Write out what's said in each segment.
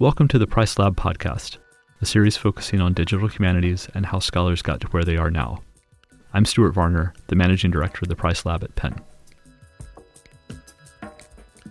Welcome to the Price Lab podcast, a series focusing on digital humanities and how scholars got to where they are now. I'm Stewart Varner, the managing director of the Price Lab at Penn.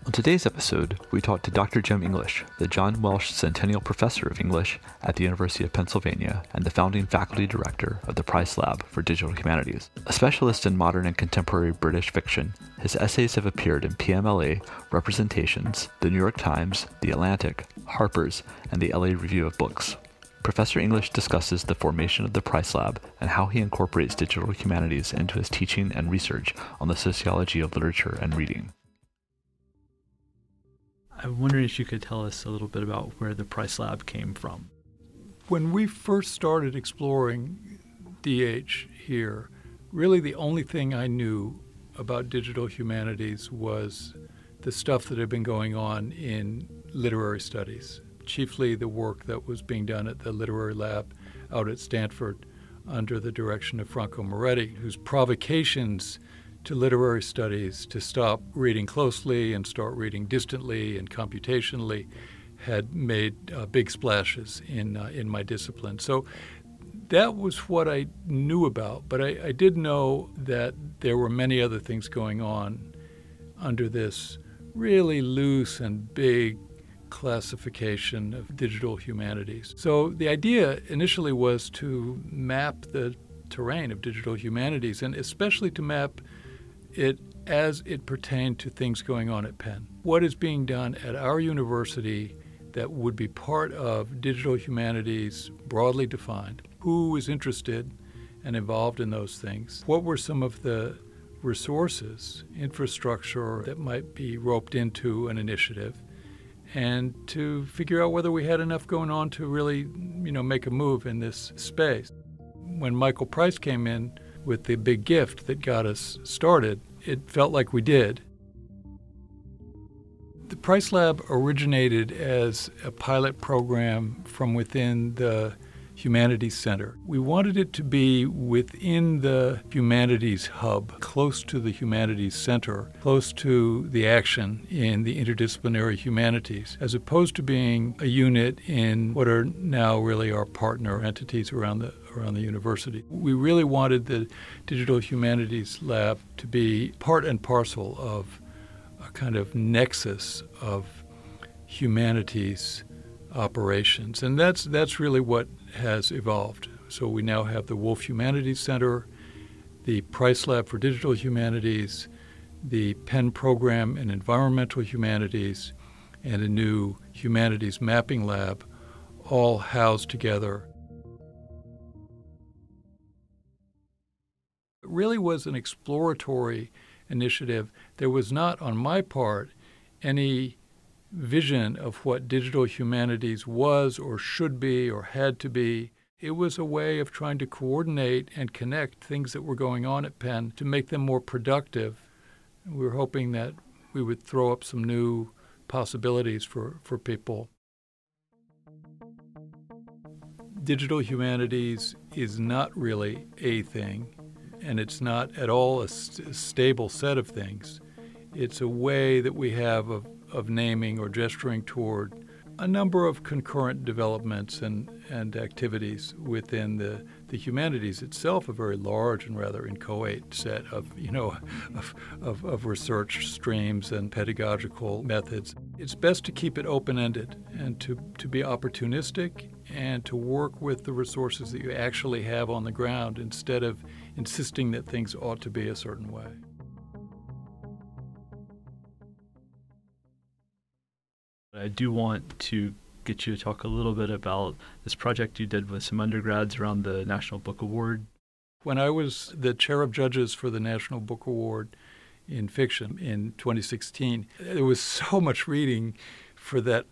On today's episode, we talk to Dr. Jim English, the John Welsh Centennial Professor of English at the University of Pennsylvania and the founding faculty director of the Price Lab for Digital Humanities. A specialist in modern and contemporary British fiction, his essays have appeared in PMLA, Representations, The New York Times, The Atlantic, Harper's, and the LA Review of Books. Professor English discusses the formation of the Price Lab and how he incorporates digital humanities into his teaching and research on the sociology of literature and reading. I'm wondering if you could tell us a little bit about where the Price Lab came from. When we first started exploring DH here, really the only thing I knew about digital humanities was the stuff that had been going on in literary studies, chiefly the work that was being done at the Literary Lab out at Stanford under the direction of Franco Moretti, whose provocations to literary studies to stop reading closely and start reading distantly and computationally had made uh, big splashes in uh, in my discipline. So that was what I knew about, but I, I, did know that there were many other things going on under this really loose and big classification of digital humanities. So the idea initially was to map the terrain of digital humanities and especially to map it as it pertained to things going on at Penn. What is being done at our university that would be part of digital humanities broadly defined? Who is interested and involved in those things? What were some of the resources, infrastructure that might be roped into an initiative? And to figure out whether we had enough going on to really, you know, make a move in this space. When Michael Price came in, with the big gift that got us started, it felt like we did. The Price Lab originated as a pilot program from within the Humanities Center. We wanted it to be within the Humanities Hub, close to the Humanities Center, close to the action in the interdisciplinary humanities, as opposed to being a unit in what are now really our partner entities around the around the university. We really wanted the Digital Humanities Lab to be part and parcel of a kind of nexus of humanities operations. And that's, that's really what has evolved. So we now have the Wolf Humanities Center, the Price Lab for Digital Humanities, the Penn Program in Environmental Humanities, and a new Humanities Mapping Lab, all housed together. Really was an exploratory initiative. There was not, on my part, any vision of what digital humanities was or should be or had to be. It was a way of trying to coordinate and connect things that were going on at Penn to make them more productive. We were hoping that we would throw up some new possibilities for, for people. Digital humanities is not really a thing, and it's not at all a, st- stable set of things. It's a way that we have of of naming or gesturing toward a number of concurrent developments and, and activities within the, the humanities itself, a very large and rather inchoate set of, you know, of, of, of research streams and pedagogical methods. It's best to keep it open-ended and to, to be opportunistic and to work with the resources that you actually have on the ground instead of insisting that things ought to be a certain way. I do want to get you to talk a little bit about this project you did with some undergrads around the National Book Award. When I was the chair of judges for the National Book Award in fiction in 2016, there was so much reading for that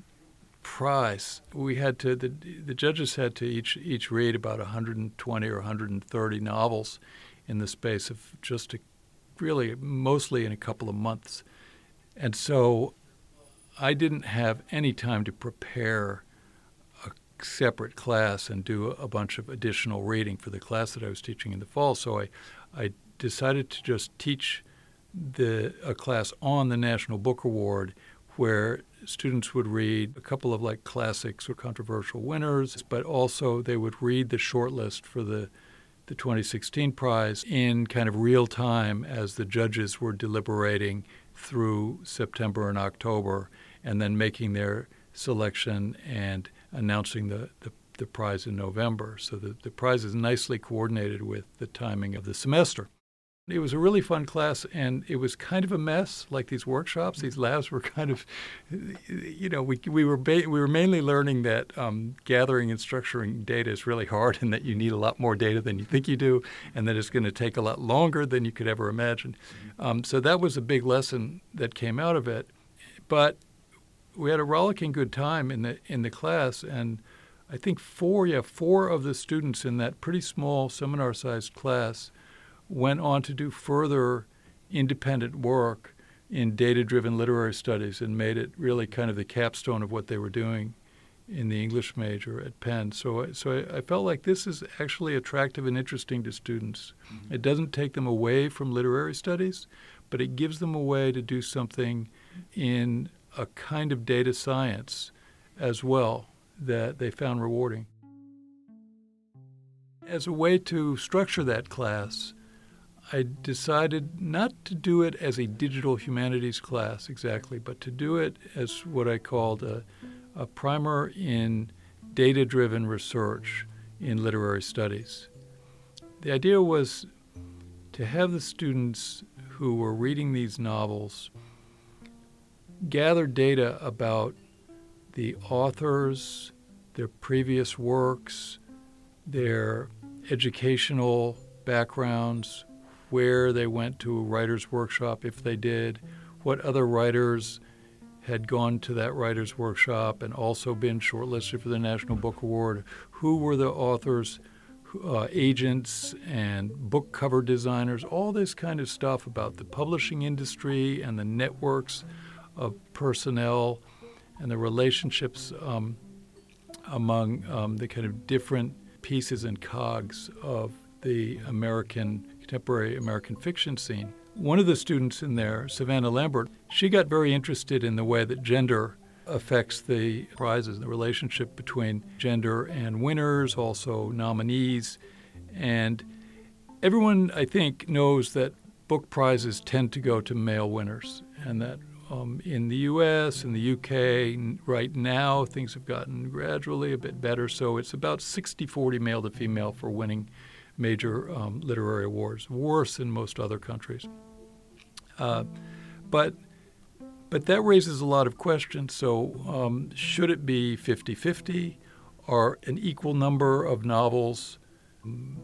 prize. We had to the, the judges had to each each read about 120 or 130 novels in the space of just a, really mostly in a couple of months. And so I didn't have any time to prepare a separate class and do a bunch of additional reading for the class that I was teaching in the fall. So I, I decided to just teach the a class on the National Book Award where students would read a couple of like classics or controversial winners, but also they would read the shortlist for the the 2016 prize in kind of real time as the judges were deliberating through September and October, and then making their selection and announcing the, the, the prize in November. So the, the prize is nicely coordinated with the timing of the semester. It was a really fun class, and it was kind of a mess. Like these workshops, these labs were kind of, you know, we we were ba- we were mainly learning that um, gathering and structuring data is really hard, and that you need a lot more data than you think you do, and that it's going to take a lot longer than you could ever imagine. Um, so that was a big lesson that came out of it. But we had a rollicking good time in the in the class, and I think four yeah four of the students in that pretty small seminar-sized class went on to do further independent work in data driven literary studies and made it really kind of the capstone of what they were doing in the English major at Penn. So, so I, I felt like this is actually attractive and interesting to students. Mm-hmm. It doesn't take them away from literary studies, but it gives them a way to do something in a kind of data science as well that they found rewarding. As a way to structure that class, I decided not to do it as a digital humanities class exactly, but to do it as what I called a, a primer in data driven research in literary studies. The idea was to have the students who were reading these novels gather data about the authors, their previous works, their educational backgrounds, where they went to a writer's workshop, if they did, what other writers had gone to that writer's workshop and also been shortlisted for the National Book Award, who were the authors, uh, agents, and book cover designers, all this kind of stuff about the publishing industry and the networks of personnel and the relationships um, among um, the kind of different pieces and cogs of the American contemporary American fiction scene. One of the students in there, Savannah Lambert, she got very interested in the way that gender affects the prizes, the relationship between gender and winners, also nominees. And everyone, I think, knows that book prizes tend to go to male winners, and that um, in the US, in the UK, right now, things have gotten gradually a bit better. So it's about 60 40 male to female for winning major um, literary awards, worse in most other countries. Uh, but but that raises a lot of questions. So, um, should it be 50 50? Are an equal number of novels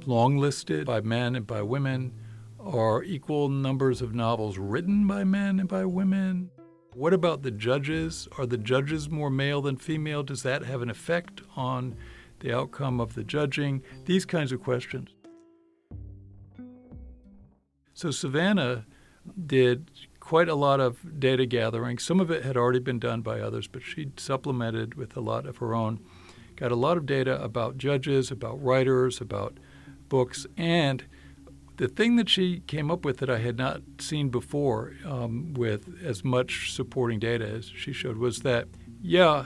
long listed by men and by women? Are equal numbers of novels written by men and by women? What about the judges? Are the judges more male than female? Does that have an effect on the outcome of the judging? These kinds of questions. So Savannah did quite a lot of data gathering. Some of it had already been done by others, but she supplemented with a lot of her own. Got a lot of data about judges, about writers, about books, and the thing that she came up with that I had not seen before um, with as much supporting data as she showed was that, yeah,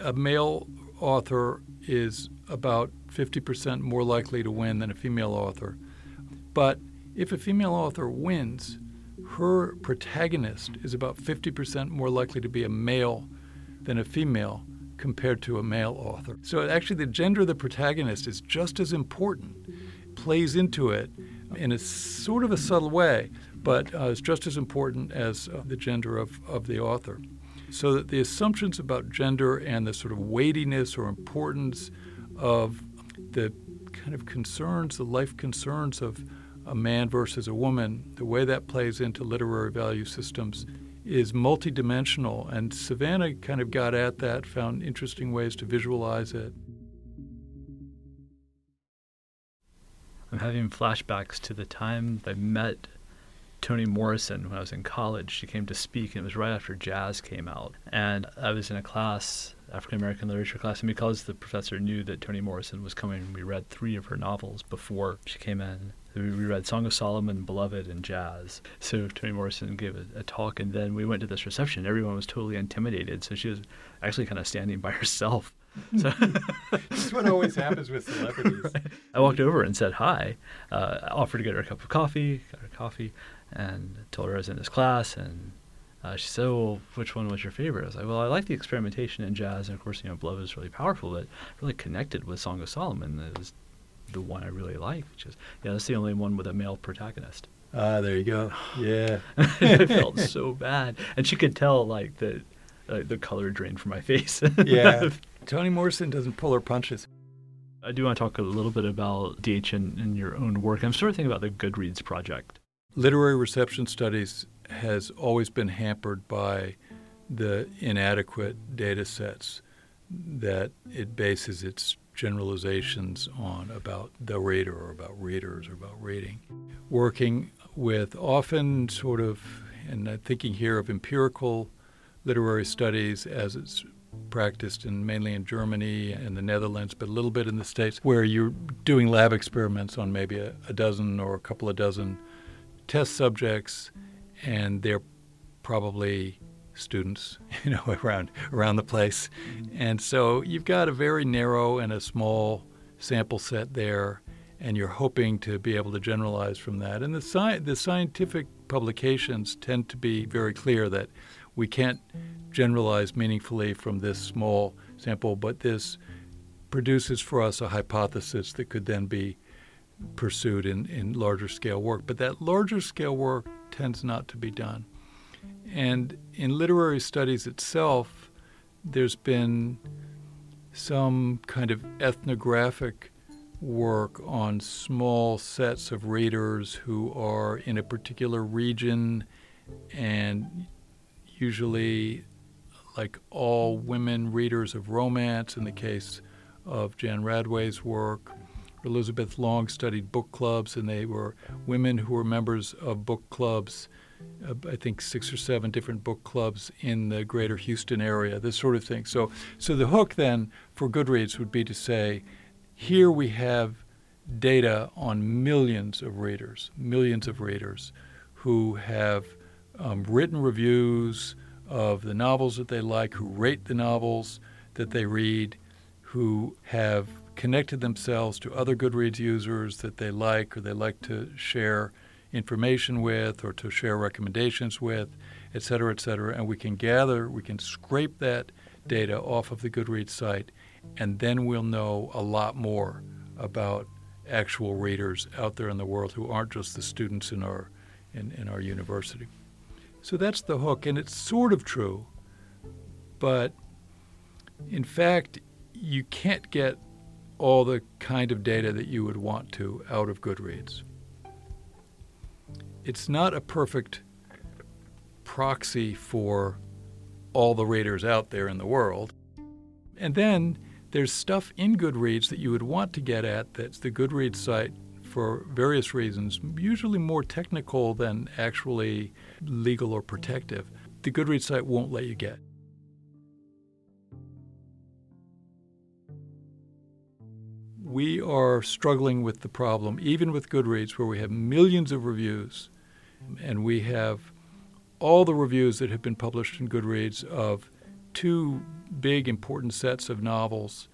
a male author is about 50% more likely to win than a female author. But if a female author wins, her protagonist is about 50% more likely to be a male than a female compared to a male author. So actually, the gender of the protagonist is just as important, plays into it in a sort of a subtle way, but uh, is just as important as uh, the gender of, of the author. So that the assumptions about gender and the sort of weightiness or importance of the kind of concerns, the life concerns of a man versus a woman, the way that plays into literary value systems is multidimensional. And Savannah kind of got at that, found interesting ways to visualize it. I'm having flashbacks to the time I met Toni Morrison when I was in college. She came to speak, and it was right after jazz came out. And I was in a class, African American literature class, and because the professor knew that Toni Morrison was coming, we read three of her novels before she came in. We read Song of Solomon, Beloved, and Jazz. So Toni Morrison gave a, a, talk, and then we went to this reception. Everyone was totally intimidated, so she was actually kind of standing by herself. So That's what always happens with celebrities. Right. I walked over and said hi. Uh, I offered to get her a cup of coffee, got her coffee, and told her I was in this class. And uh, she said, "Well, which one was your favorite?" I was like, "Well, I like the experimentation in jazz, and of course, you know, Beloved is really powerful, but really connected with Song of Solomon. It was the one I really like, which is yeah, that's the only one with a male protagonist." Ah, there you go. Yeah. I felt so bad, and she could tell like the uh, the color drained from my face. yeah. Toni Morrison doesn't pull her punches. I do want to talk a little bit about DH and, and your own work. I'm sort of thinking about the Goodreads project. Literary reception studies has always been hampered by the inadequate data sets that it bases its generalizations on about the reader or about readers or about reading. Working with often sort of, and I'm thinking here of empirical literary studies as it's practiced in mainly in Germany and the Netherlands, but a little bit in the States, where you're doing lab experiments on maybe a, a dozen or a couple of dozen test subjects, and they're probably students, you know, around around the place, mm-hmm. and so you've got a very narrow and a small sample set there, and you're hoping to be able to generalize from that. And the sci- the scientific publications tend to be very clear that we can't generalize meaningfully from this small sample, but this produces for us a hypothesis that could then be pursued in, in larger scale work. But that larger scale work tends not to be done. And in literary studies itself, there's been some kind of ethnographic work on small sets of readers who are in a particular region and usually like all women readers of romance in the case of Jan Radway's work. Elizabeth Long studied book clubs, and they were women who were members of book clubs, uh, I think six or seven different book clubs in the greater Houston area, this sort of thing. So, so the hook then for Goodreads would be to say, here we have data on millions of readers, millions of readers who have um, written reviews of the novels that they like, who rate the novels that they read, who have connected themselves to other Goodreads users that they like or they like to share information with or to share recommendations with, et cetera, et cetera. And we can gather, we can scrape that data off of the Goodreads site, and then we'll know a lot more about actual readers out there in the world who aren't just the students in our in, in our university. So that's the hook, and it's sort of true, but in fact, you can't get all the kind of data that you would want to out of Goodreads. It's not a perfect proxy for all the readers out there in the world. And then there's stuff in Goodreads that you would want to get at that's the Goodreads site for various reasons, usually more technical than actually legal or protective, the Goodreads site won't let you get. We are struggling with the problem, even with Goodreads, where we have millions of reviews, and we have all the reviews that have been published in Goodreads of two big important sets of novels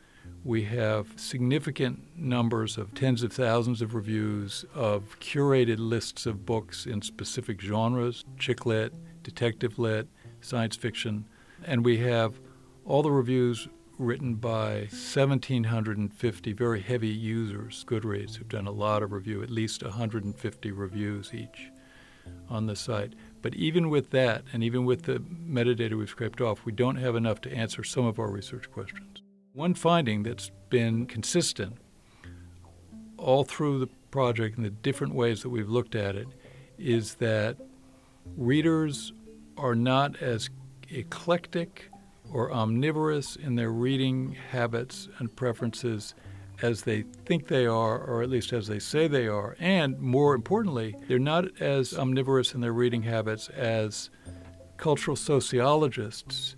we have significant numbers of tens of thousands of reviews of curated lists of books in specific genres chick lit, detective lit, science fiction. And we have all the reviews written by 1,750 very heavy users, Goodreads, who've done a lot of review, at least 150 reviews each on the site. But even with that, and even with the metadata we've scraped off, we don't have enough to answer some of our research questions. One finding that's been consistent all through the project and the different ways that we've looked at it is that readers are not as eclectic or omnivorous in their reading habits and preferences as they think they are, or at least as they say they are. And more importantly, they're not as omnivorous in their reading habits as cultural sociologists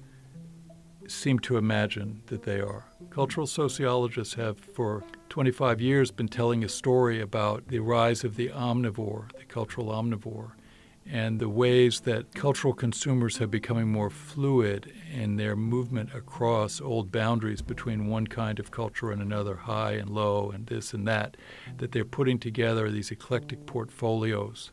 seem to imagine that they are. Cultural sociologists have, for 25 years, been telling a story about the rise of the omnivore, the cultural omnivore, and the ways that cultural consumers have becoming more fluid in their movement across old boundaries between one kind of culture and another, high and low, and this and that, that they're putting together these eclectic portfolios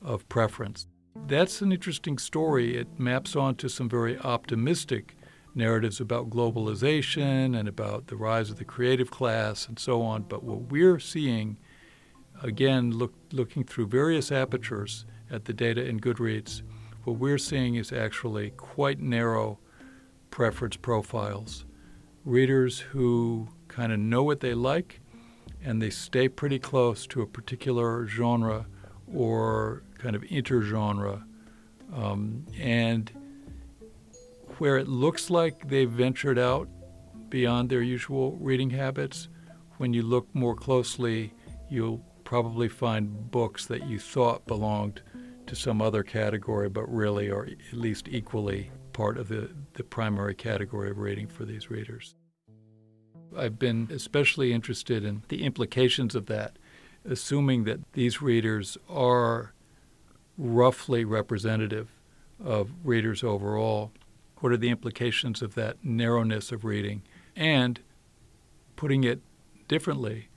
of preference. That's an interesting story. It maps onto some very optimistic narratives about globalization and about the rise of the creative class and so on. But what we're seeing, again, look, looking through various apertures at the data in Goodreads, what we're seeing is actually quite narrow preference profiles. Readers who kind of know what they like and they stay pretty close to a particular genre or kind of intergenre. Um, and where it looks like they've ventured out beyond their usual reading habits, when you look more closely, you'll probably find books that you thought belonged some other category, but really are at least equally part of the, the primary category of reading for these readers. I've been especially interested in the implications of that, assuming that these readers are roughly representative of readers overall. What are the implications of that narrowness of reading? And putting it differently,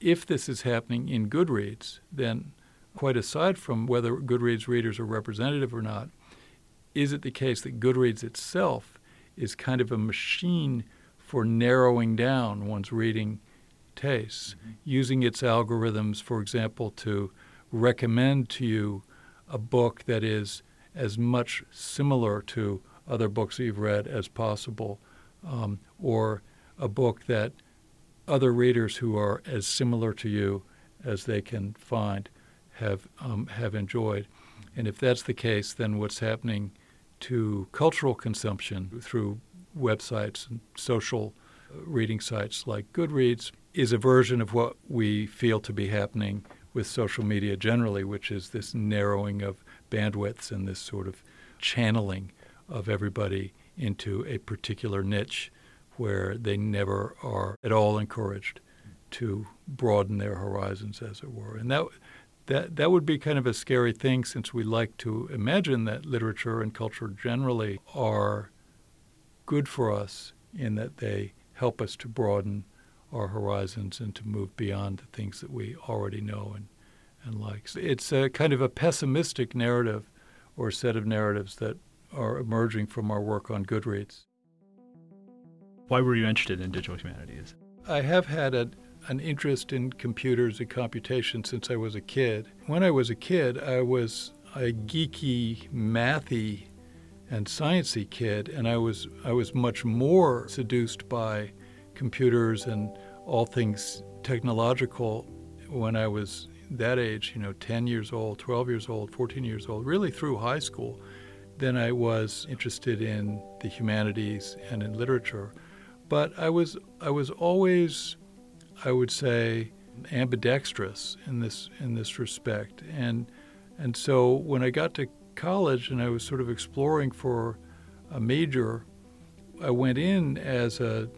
if this is happening in Goodreads, then quite aside from whether Goodreads readers are representative or not, is it the case that Goodreads itself is kind of a machine for narrowing down one's reading tastes, mm-hmm. using its algorithms, for example, to recommend to you a book that is as much similar to other books that you've read as possible, um, or a book that other readers who are as similar to you as they can find have um, have enjoyed. And if that's the case, then what's happening to cultural consumption through websites and social uh, reading sites like Goodreads is a version of what we feel to be happening with social media generally, which is this narrowing of bandwidths and this sort of channeling of everybody into a particular niche where they never are at all encouraged to broaden their horizons, as it were. And that that that would be kind of a scary thing since we like to imagine that literature and culture generally are good for us in that they help us to broaden our horizons and to move beyond the things that we already know and, and like. So it's a kind of a pessimistic narrative or set of narratives that are emerging from our work on Goodreads. Why were you interested in digital humanities? I have had a, an interest in computers and computation since I was a kid. When I was a kid, I was a geeky, mathy, and sciencey kid, and I was I was much more seduced by computers and all things technological when I was that age, you know, 10 years old, 12 years old, 14 years old, really through high school, than I was interested in the humanities and in literature. But I was I was always I would say, ambidextrous in this in this respect. And and so when I got to college and I was sort of exploring for a major, I went in as a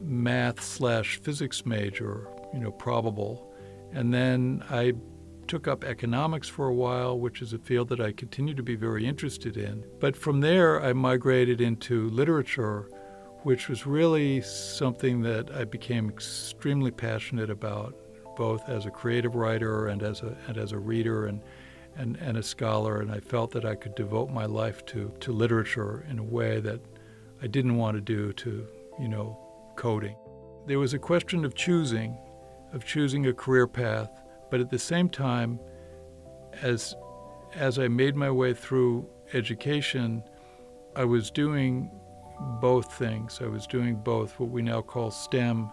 math slash physics major, you know, probable, and then I took up economics for a while, which is a field that I continue to be very interested in. But from there, I migrated into literature which was really something that I became extremely passionate about, both as a creative writer and as a, and as a reader and, and, and a scholar. And I felt that I could devote my life to, to literature in a way that I didn't want to do to, you know, coding. There was a question of choosing, of choosing a career path, but at the same time, as as I made my way through education, I was doing both things. I was doing both what we now call STEM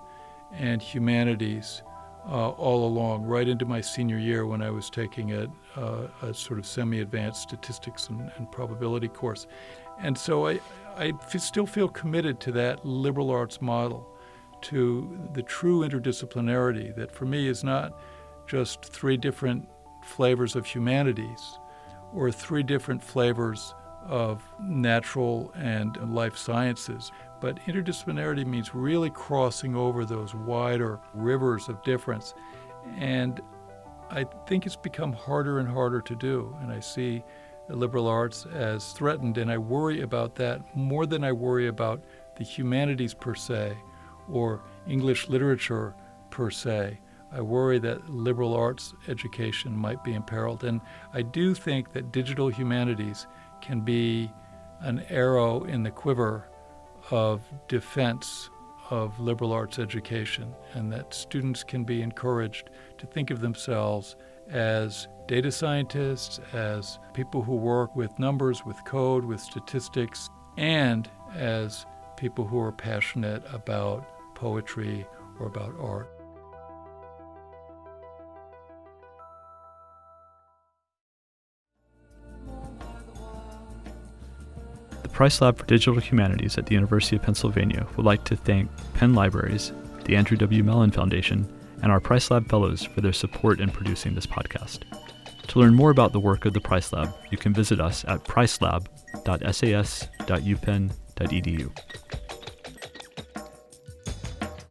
and humanities uh, all along, right into my senior year when I was taking a, uh, a sort of semi advanced statistics and, and, probability course. And so I, I f- still feel committed to that liberal arts model to the true interdisciplinarity that for me is not just three different flavors of humanities or three different flavors of natural and life sciences. But interdisciplinarity means really crossing over those wider rivers of difference. And I think it's become harder and harder to do. And I see liberal arts as threatened, and I worry about that more than I worry about the humanities per se or English literature per se. I worry that liberal arts education might be imperiled. And I do think that digital humanities can be an arrow in the quiver of defense of liberal arts education, and that students can be encouraged to think of themselves as data scientists, as people who work with numbers, with code, with statistics, and as people who are passionate about poetry or about art. Price Lab for Digital Humanities at the University of Pennsylvania would like to thank Penn Libraries, the Andrew W. Mellon Foundation, and our Price Lab Fellows for their support in producing this podcast. To learn more about the work of the Price Lab, you can visit us at pricelab.sas.upenn.edu.